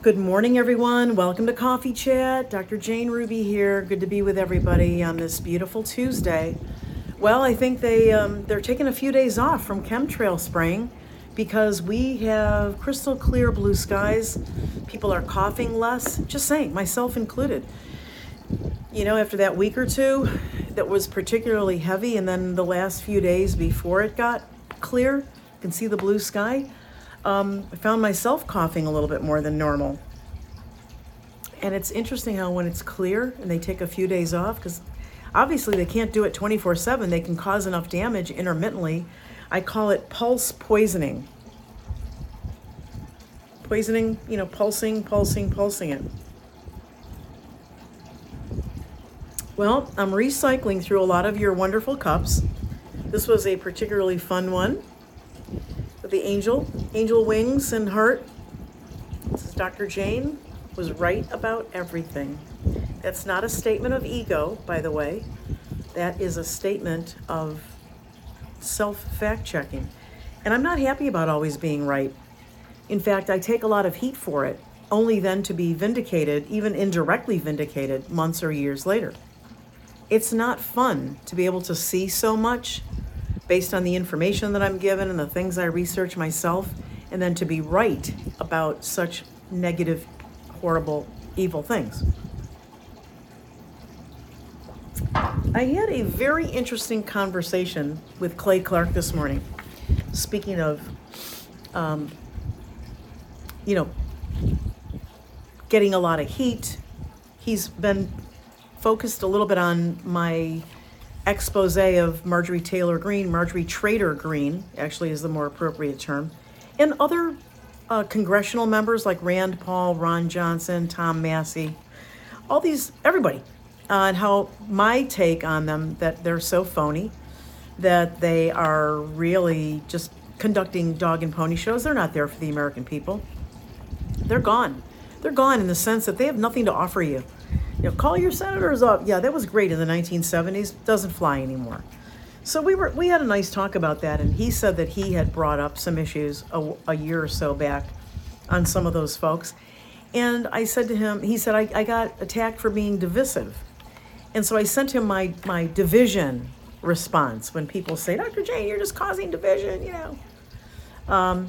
Good morning, everyone. Welcome to Coffee Chat. Dr. Jane Ruby here. Good to be with everybody on this beautiful Tuesday. Well, I think they um, they're taking a few days off from chemtrail spraying because we have crystal clear blue skies. People are coughing less. Just saying, myself included. You know, after that week or two that was particularly heavy, and then the last few days before it got clear, you can see the blue sky um, I found myself coughing a little bit more than normal. And it's interesting how when it's clear and they take a few days off, because obviously they can't do it 24 7, they can cause enough damage intermittently. I call it pulse poisoning. Poisoning, you know, pulsing, pulsing, pulsing it. Well, I'm recycling through a lot of your wonderful cups. This was a particularly fun one the angel, angel wings and heart. This is Dr. Jane was right about everything. That's not a statement of ego, by the way. That is a statement of self fact checking. And I'm not happy about always being right. In fact, I take a lot of heat for it, only then to be vindicated, even indirectly vindicated, months or years later. It's not fun to be able to see so much based on the information that I'm given and the things I research myself, and then to be right about such negative, horrible, evil things. I had a very interesting conversation with Clay Clark this morning. Speaking of, um, you know, getting a lot of heat, he's been focused a little bit on my expose of Marjorie Taylor Greene, Marjorie Trader Greene, actually is the more appropriate term, and other uh, congressional members like Rand Paul, Ron Johnson, Tom Massie, all these, everybody, uh, and how my take on them that they're so phony, that they are really just conducting dog and pony shows. They're not there for the American people. They're gone. They're gone in the sense that they have nothing to offer you you know, call your senators up. Yeah, that was great in the 1970s. Doesn't fly anymore. So we were we had a nice talk about that, and he said that he had brought up some issues a, a year or so back on some of those folks. And I said to him, he said, I, I got attacked for being divisive. And so I sent him my, my division response when people say, Dr. Jane, you're just causing division, you know. Um,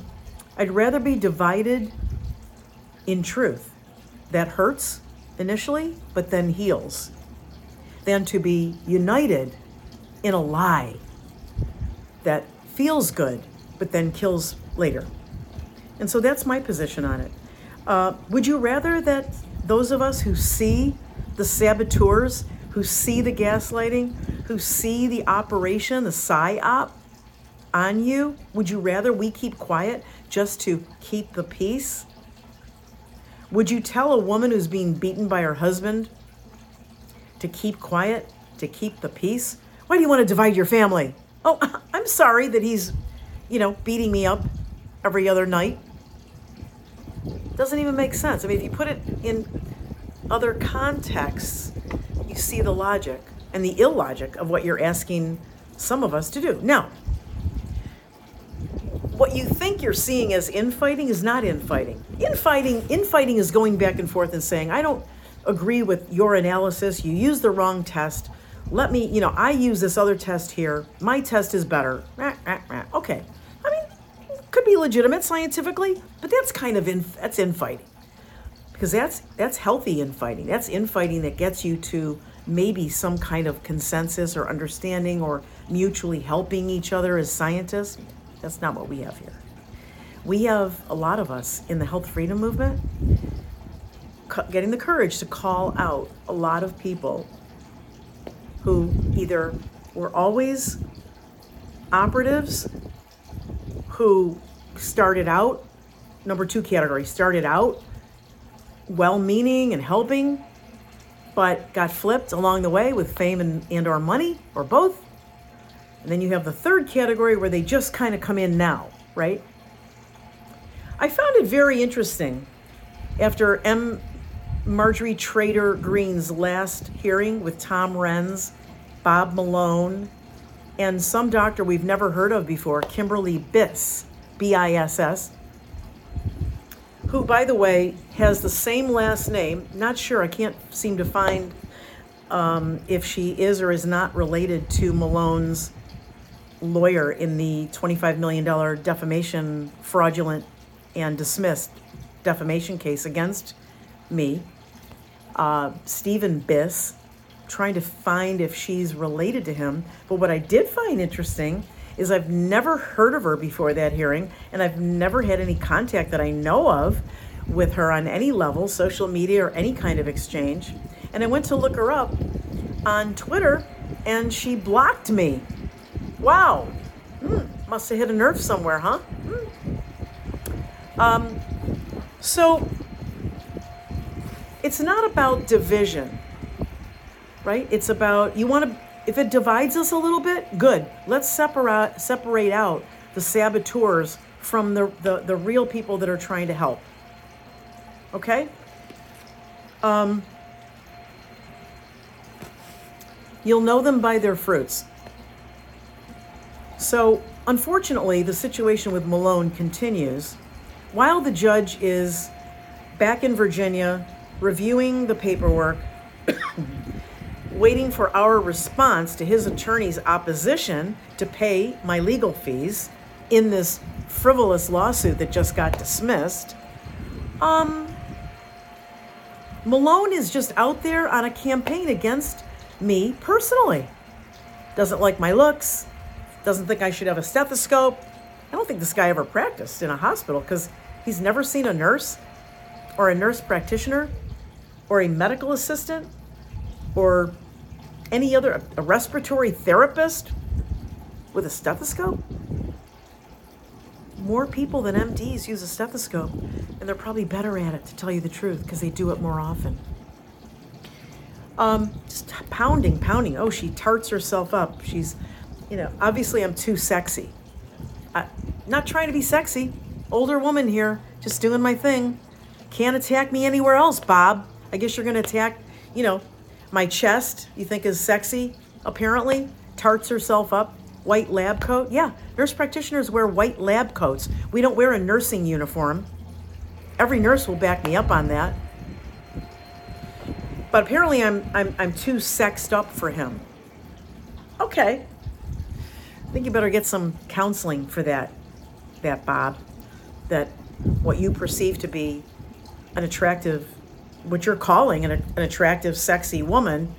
I'd rather be divided in truth. That hurts initially, but then heals, than to be united in a lie that feels good, but then kills later. And so that's my position on it. Uh, would you rather that those of us who see the saboteurs, who see the gaslighting, who see the operation, the psyop on you, would you rather we keep quiet just to keep the peace? Would you tell a woman who's being beaten by her husband to keep quiet, to keep the peace? Why do you want to divide your family? Oh, I'm sorry that he's, you know, beating me up every other night. Doesn't even make sense. I mean, if you put it in other contexts, you see the logic and the illogic of what you're asking some of us to do. Now, what you think you're seeing as infighting is not infighting. Infighting, infighting is going back and forth and saying, I don't agree with your analysis. You used the wrong test. Let me, you know, I use this other test here. My test is better. Okay. I mean, could be legitimate scientifically, but that's kind of in, that's infighting. Because that's that's healthy infighting. That's infighting that gets you to maybe some kind of consensus or understanding or mutually helping each other as scientists. That's not what we have here. We have a lot of us in the health freedom movement getting the courage to call out a lot of people who either were always operatives who started out number two category started out well meaning and helping but got flipped along the way with fame and, and or money or both and then you have the third category where they just kind of come in now, right? I found it very interesting after M. Marjorie Trader Greene's last hearing with Tom Renz, Bob Malone, and some doctor we've never heard of before, Kimberly Biss, B I S S, who, by the way, has the same last name. Not sure, I can't seem to find um, if she is or is not related to Malone's lawyer in the $25 million defamation, fraudulent, and dismissed defamation case against me. Uh, Steven Biss, trying to find if she's related to him. But what I did find interesting is I've never heard of her before that hearing, and I've never had any contact that I know of with her on any level, social media or any kind of exchange. And I went to look her up on Twitter, and she blocked me. Wow. Hmm, must have hit a nerve somewhere, huh? Hmm. Um, so it's not about division, right? It's about you want to if it divides us a little bit, good. Let's separate separate out the saboteurs from the, the, the real people that are trying to help. Okay? Um, you'll know them by their fruits. So, unfortunately, the situation with Malone continues while the judge is back in Virginia reviewing the paperwork, waiting for our response to his attorney's opposition to pay my legal fees in this frivolous lawsuit that just got dismissed. Um, Malone is just out there on a campaign against me personally. Doesn't like my looks, doesn't think I should have a stethoscope. I don't think this guy ever practiced in a hospital because he's never seen a nurse or a nurse practitioner or a medical assistant or any other a respiratory therapist with a stethoscope more people than MDs use a stethoscope, and they're probably better at it, to tell you the truth, because they do it more often. Um, just pounding, pounding. Oh, she tarts herself up. She's, you know, obviously I'm too sexy. I, not trying to be sexy. Older woman here, just doing my thing. Can't attack me anywhere else, Bob. I guess you're gonna attack, you know, my chest. You think is sexy? Apparently, tarts herself up white lab coat? Yeah, nurse practitioners wear white lab coats. We don't wear a nursing uniform. Every nurse will back me up on that. But apparently I'm I'm I'm too sexed up for him. Okay. I think you better get some counseling for that that Bob. That what you perceive to be an attractive what you're calling an, an attractive sexy woman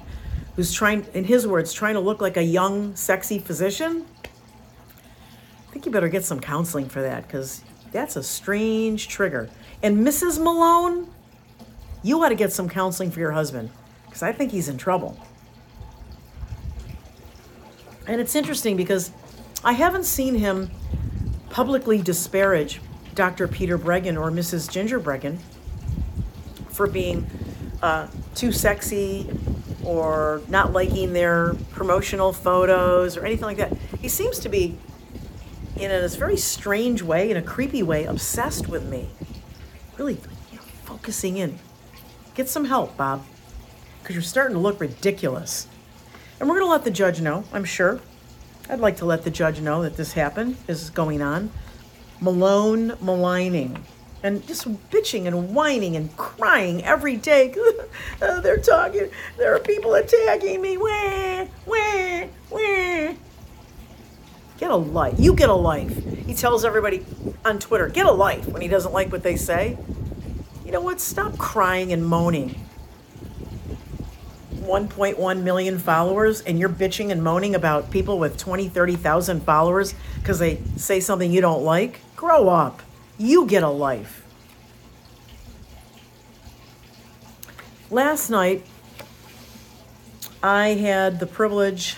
who's trying, in his words, trying to look like a young, sexy physician, I think you better get some counseling for that because that's a strange trigger. And Mrs. Malone, you ought to get some counseling for your husband because I think he's in trouble. And it's interesting because I haven't seen him publicly disparage Dr. Peter Breggin or Mrs. Ginger Breggin for being uh, too sexy or not liking their promotional photos or anything like that. He seems to be, in a very strange way, in a creepy way, obsessed with me. Really you know, focusing in. Get some help, Bob, because you're starting to look ridiculous. And we're going to let the judge know, I'm sure. I'd like to let the judge know that this happened, this is going on. Malone maligning and just bitching and whining and crying every day. uh, they're talking. There are people attacking me. Wah, wah, wah. Get a life. You get a life. He tells everybody on Twitter, get a life when he doesn't like what they say. You know what? Stop crying and moaning. 1.1 million followers and you're bitching and moaning about people with 20, 30,000 followers because they say something you don't like. Grow up you get a life. Last night, I had the privilege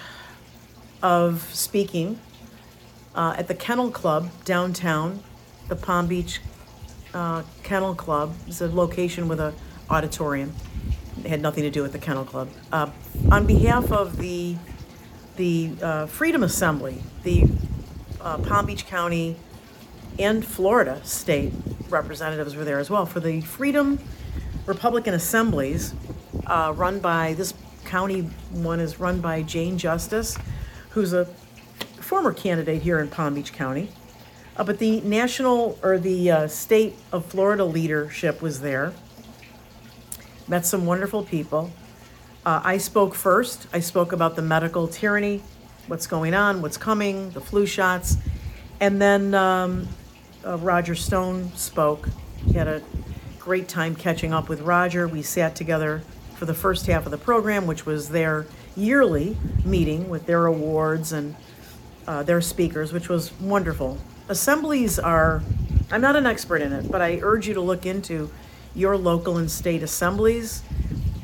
of speaking uh, at the Kennel Club downtown, the Palm Beach uh, Kennel Club. It's a location with a auditorium. Had nothing to do with the Kennel Club. Uh, on behalf of the the uh, Freedom Assembly, the uh, Palm Beach County and Florida state representatives were there as well for the Freedom Republican Assemblies, uh, run by this county one is run by Jane Justice, who's a former candidate here in Palm Beach County. Uh, but the national or the uh, state of Florida leadership was there. Met some wonderful people. Uh, I spoke first. I spoke about the medical tyranny, what's going on, what's coming, the flu shots. And then um, uh, Roger Stone spoke. He had a great time catching up with Roger. We sat together for the first half of the program, which was their yearly meeting with their awards and uh, their speakers, which was wonderful. Assemblies are, I'm not an expert in it, but I urge you to look into your local and state assemblies.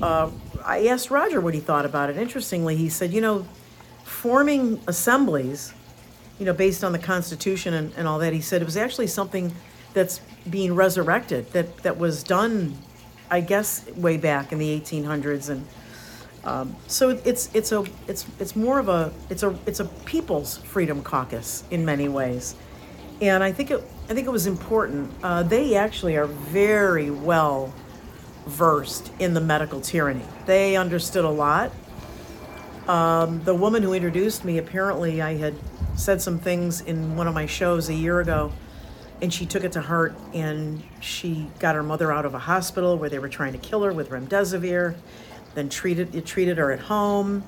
Uh, I asked Roger what he thought about it. Interestingly, he said, you know, forming assemblies, you know, based on the Constitution and, and all that, he said it was actually something that's being resurrected, that, that was done, I guess, way back in the 1800s. And um, so it's, it's, a, it's, it's more of a, it's a, it's a people's freedom caucus in many ways. And I think it, I think it was important. Uh, they actually are very well versed in the medical tyranny. They understood a lot. Um, the woman who introduced me, apparently, I had said some things in one of my shows a year ago, and she took it to heart and she got her mother out of a hospital where they were trying to kill her with remdesivir, then treated, treated her at home.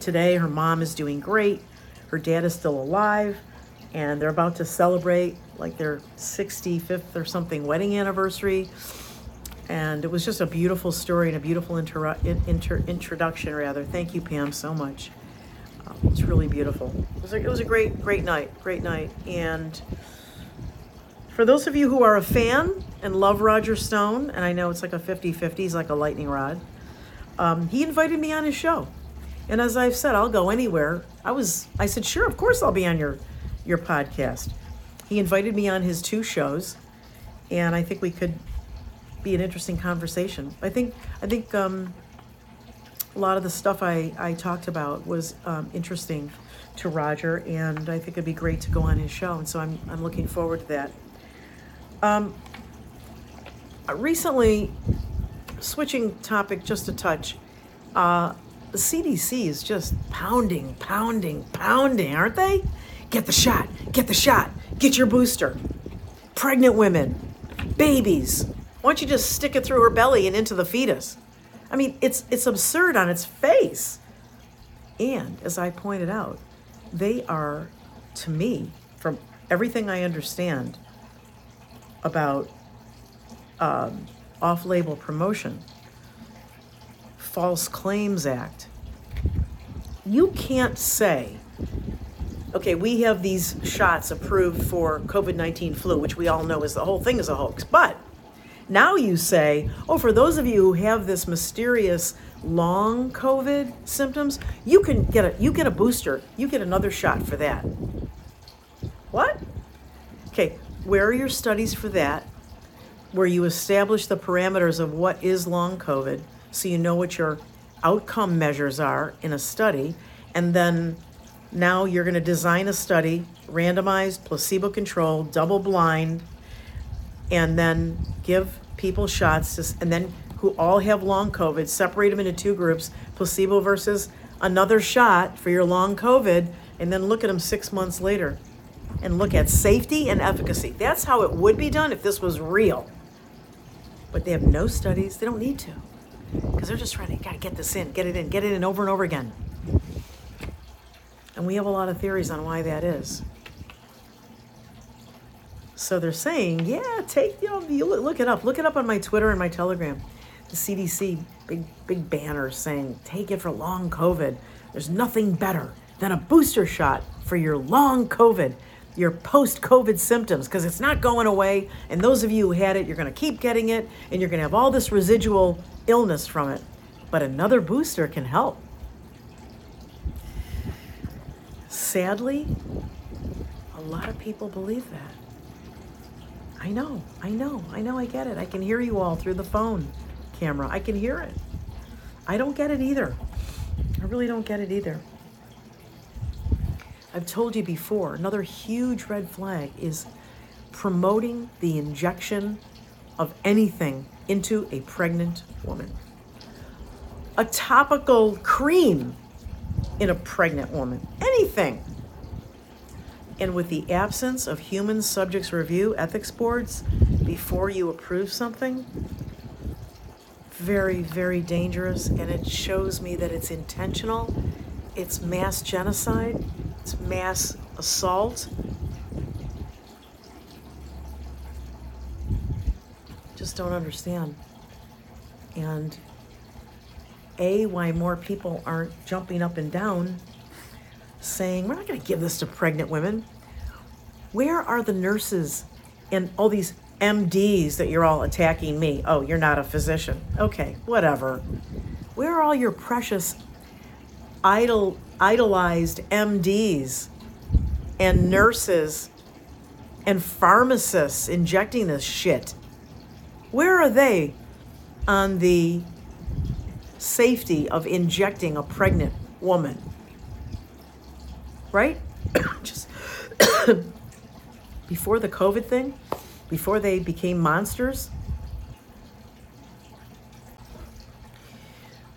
Today, her mom is doing great. Her dad is still alive, and they're about to celebrate like their 65th or something wedding anniversary. And it was just a beautiful story and a beautiful inter- introduction rather. Thank you pam so much. Uh, it's really beautiful. It was, a, it was a great great night great night. And for those of you who are a fan and love roger stone and i know it's like a 50-50 he's like a lightning rod um, he invited me on his show. And as i've said i'll go anywhere. I was i said sure of course i'll be on your your podcast he invited me on his two shows and i think we could be an interesting conversation. I think I think um, a lot of the stuff I, I talked about was um, interesting to Roger, and I think it'd be great to go on his show. And so I'm I'm looking forward to that. Um, recently, switching topic just a touch. Uh, the CDC is just pounding, pounding, pounding, aren't they? Get the shot, get the shot, get your booster. Pregnant women, babies, why don't you just stick it through her belly and into the fetus? I mean, it's it's absurd on its face. And as I pointed out, they are, to me, from everything I understand about um, off-label promotion, False Claims Act. You can't say, okay, we have these shots approved for COVID 19 flu, which we all know is the whole thing is a hoax, but now you say, oh, for those of you who have this mysterious long COVID symptoms, you can get a you get a booster. You get another shot for that. What? Okay, where are your studies for that? Where you establish the parameters of what is long COVID so you know what your outcome measures are in a study, and then now you're going to design a study, randomized, placebo controlled, double blind, and then give people shots to, and then who all have long COVID, separate them into two groups, placebo versus another shot for your long COVID, and then look at them six months later and look at safety and efficacy. That's how it would be done if this was real. But they have no studies, they don't need to. Because they're just trying to gotta get this in, get it in, get it in over and over again. And we have a lot of theories on why that is. So they're saying, yeah, take, you know, you look it up. Look it up on my Twitter and my Telegram. The CDC, big, big banner saying, take it for long COVID. There's nothing better than a booster shot for your long COVID, your post COVID symptoms, because it's not going away. And those of you who had it, you're going to keep getting it, and you're going to have all this residual illness from it. But another booster can help. Sadly, a lot of people believe that. I know, I know, I know, I get it. I can hear you all through the phone camera. I can hear it. I don't get it either. I really don't get it either. I've told you before, another huge red flag is promoting the injection of anything into a pregnant woman. A topical cream in a pregnant woman, anything. and with the absence of human subjects review ethics boards before you approve something, very, very dangerous. And it shows me that it's intentional, it's mass genocide, it's mass assault. Just don't understand. And A, why more people aren't jumping up and down saying, we're not going to give this to pregnant women. Where are the nurses and all these MDs that you're all attacking me? Oh, you're not a physician. Okay, whatever. Where are all your precious, idol, idolized MDs and nurses and pharmacists injecting this shit? Where are they on the safety of injecting a pregnant woman? right? Just before the COVID thing, before they became monsters,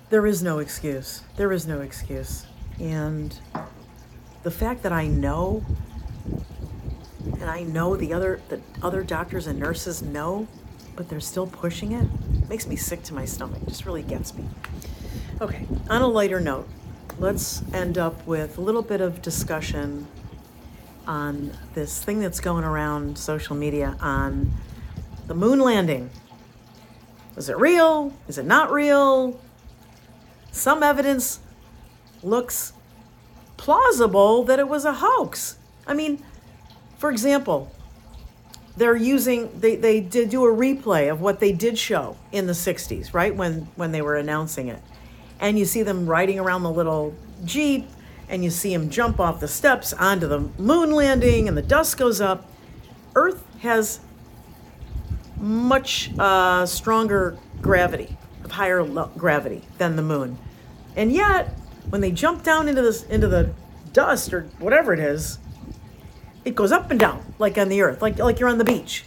there is no excuse. There is no excuse. And the fact that I know and I know the other the other doctors and nurses know, but they're still pushing it, makes me sick to my stomach. Just really gets me. Okay, on a lighter note, let's end up with a little bit of discussion on this thing that's going around social media on the moon landing. Was it real? Is it not real? Some evidence looks plausible that it was a hoax. I mean, for example, they're using they, they did do a replay of what they did show in the 60s, right? When when they were announcing it and you see them riding around the little Jeep, and you see them jump off the steps onto the moon landing, and the dust goes up. Earth has much uh, stronger gravity, of higher gravity than the moon. And yet, when they jump down into this into the dust or whatever it is, it goes up and down like on the earth, like like you're on the beach,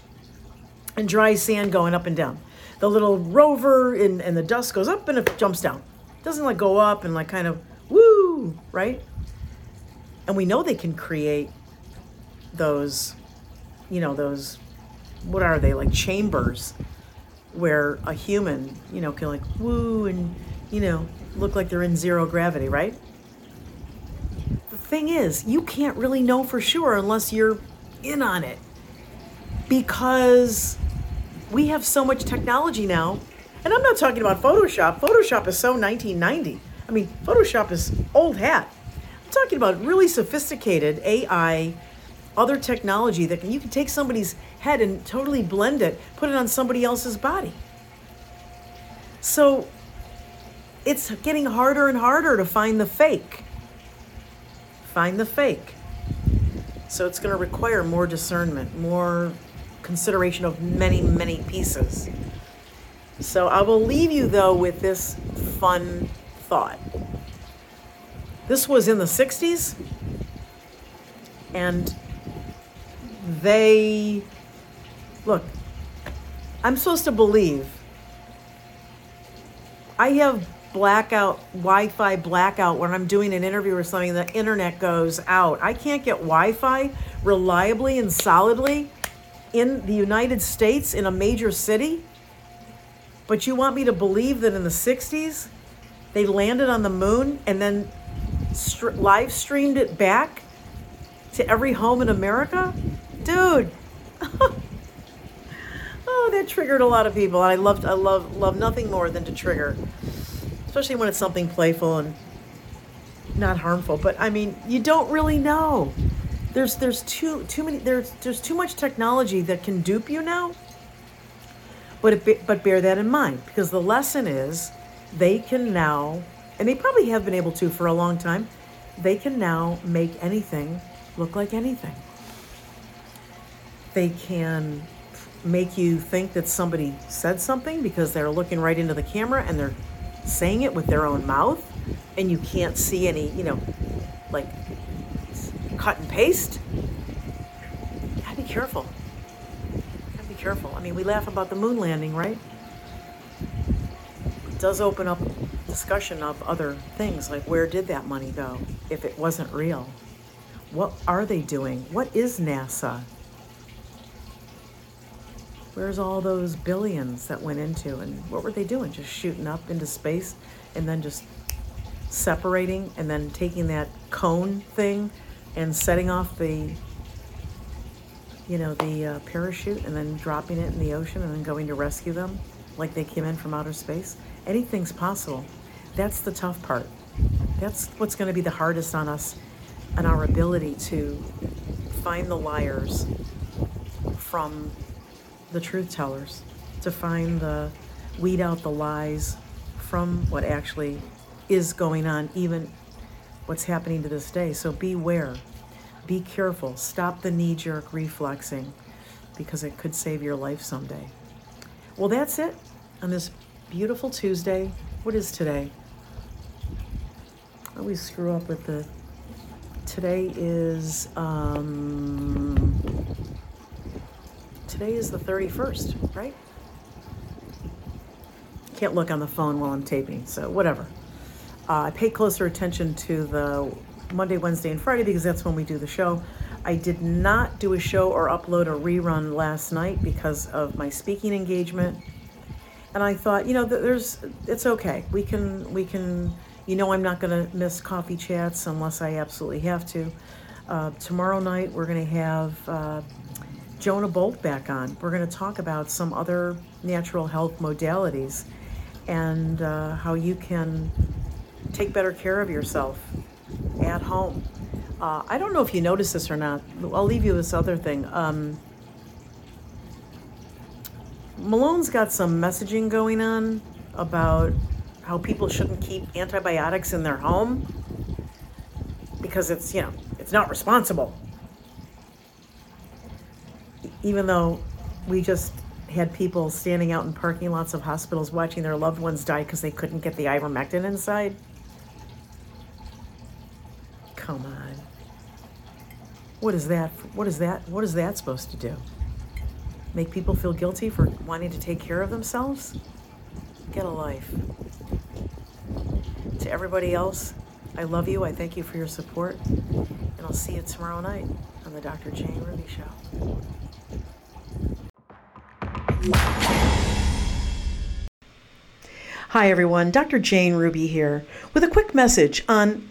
and dry sand going up and down. The little rover and, and the dust goes up and it jumps down doesn't like go up and like kind of woo, right? And we know they can create those, you know, those, what are they, like chambers where a human, you know, can like woo and, you know, look like they're in zero gravity, right? Thing is, you can't really know for sure unless you're in on it because we have so much technology now and I'm not talking about Photoshop. Photoshop is so 1990. I mean, Photoshop is old hat. I'm talking about really sophisticated AI, other technology that can, you can take somebody's head and totally blend it, put it on somebody else's body. So it's getting harder and harder to find the fake. Find the fake. So it's going to require more discernment, more consideration of many, many pieces. So I will leave you though with this fun thought. This was in the 60s, and they look, I'm supposed to believe I have blackout Wi-Fi blackout when I'm doing an interview or something the internet goes out. I can't get Wi-Fi reliably and solidly in the United States in a major city. But you want me to believe that in the 60s, they landed on the moon and then st- live streamed it back to every home in America? Dude. oh, that triggered a lot of people. I loved I love love nothing more than to trigger. Especially when it's something playful and not harmful. But I mean, you don't really know. There's there's too too many there's there's too much technology that can dupe you now but, it, but bear that in mind because the lesson is they can now, and they probably have been able to for a long time, they can now make anything look like anything. They can make you think that somebody said something because they're looking right into the camera and they're saying it with their own mouth and you can't see any, you know, like cut and paste. Gotta be careful to Be careful. I mean, we laugh about the moon landing, right? It does open up discussion of other things, like where did that money go if it wasn't real? What are they doing? What is NASA? Where's all those billions that went into and what were they doing? Just shooting up into space and then just separating and then taking that cone thing and setting off the you know the uh, parachute and then dropping it in the ocean and then going to rescue them like they came in from outer space? Anything's possible. That's the tough part. That's what's going to be the hardest on us and our ability to find the liars from the truth tellers to find the weed out the lies from what actually is going on, even what's happening to this day. So beware, be careful, stop the knee jerk reflexing because it could save your life someday. Well, that's it on this beautiful Tuesday. What is today? I always screw up with the. Today is um, today is the 31st, right? Can't look on the phone while I'm taping, so whatever. Uh, I pay closer attention to the Monday, Wednesday, and Friday because that's when we do the show. I did not do a show or upload a rerun last night because of my speaking engagement. And I thought, you know, there's it's okay. We can we can you know I'm not going to miss coffee chats unless I absolutely have to. Uh, tomorrow night we're going to have uh, Jonah Bolt back on. We're going to talk about some other natural health modalities and uh, how you can take better care of yourself at home. Uh, I don't know if you noticed this or not. I'll leave you this other thing. Um, Malone's got some messaging going on about how people shouldn't keep antibiotics in their home because it's, you know, it's not responsible even though we just had people standing out in parking lots of hospitals watching their loved ones die because they couldn't get the ivermectin inside. Come on. What is that? What is that? What is that supposed to do? Make people feel guilty for wanting to take care of themselves? Get a life. To everybody else, I love you. I thank you for your support. And I'll see you tomorrow night on the Dr. Jane Ruby Show. Hi, everyone. Dr. Jane Ruby here with a quick message on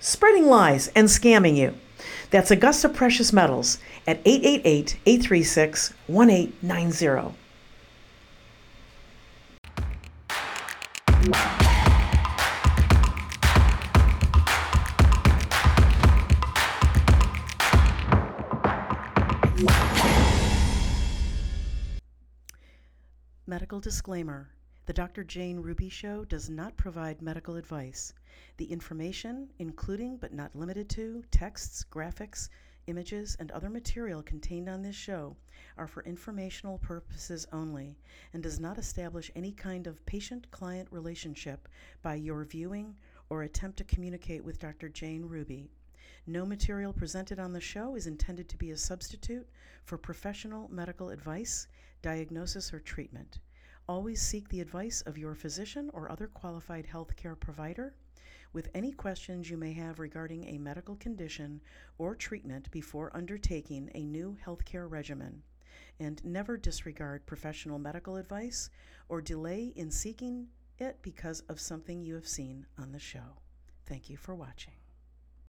spreading lies and scamming you. That's Augusta Precious Metals at 888 836 1890. Medical disclaimer The Dr. Jane Ruby Show does not provide medical advice. The information, including but not limited to texts, graphics, images, and other material contained on this show, are for informational purposes only and does not establish any kind of patient client relationship by your viewing or attempt to communicate with Dr. Jane Ruby. No material presented on the show is intended to be a substitute for professional medical advice, diagnosis, or treatment. Always seek the advice of your physician or other qualified healthcare provider with any questions you may have regarding a medical condition or treatment before undertaking a new healthcare regimen, and never disregard professional medical advice or delay in seeking it because of something you have seen on the show. Thank you for watching.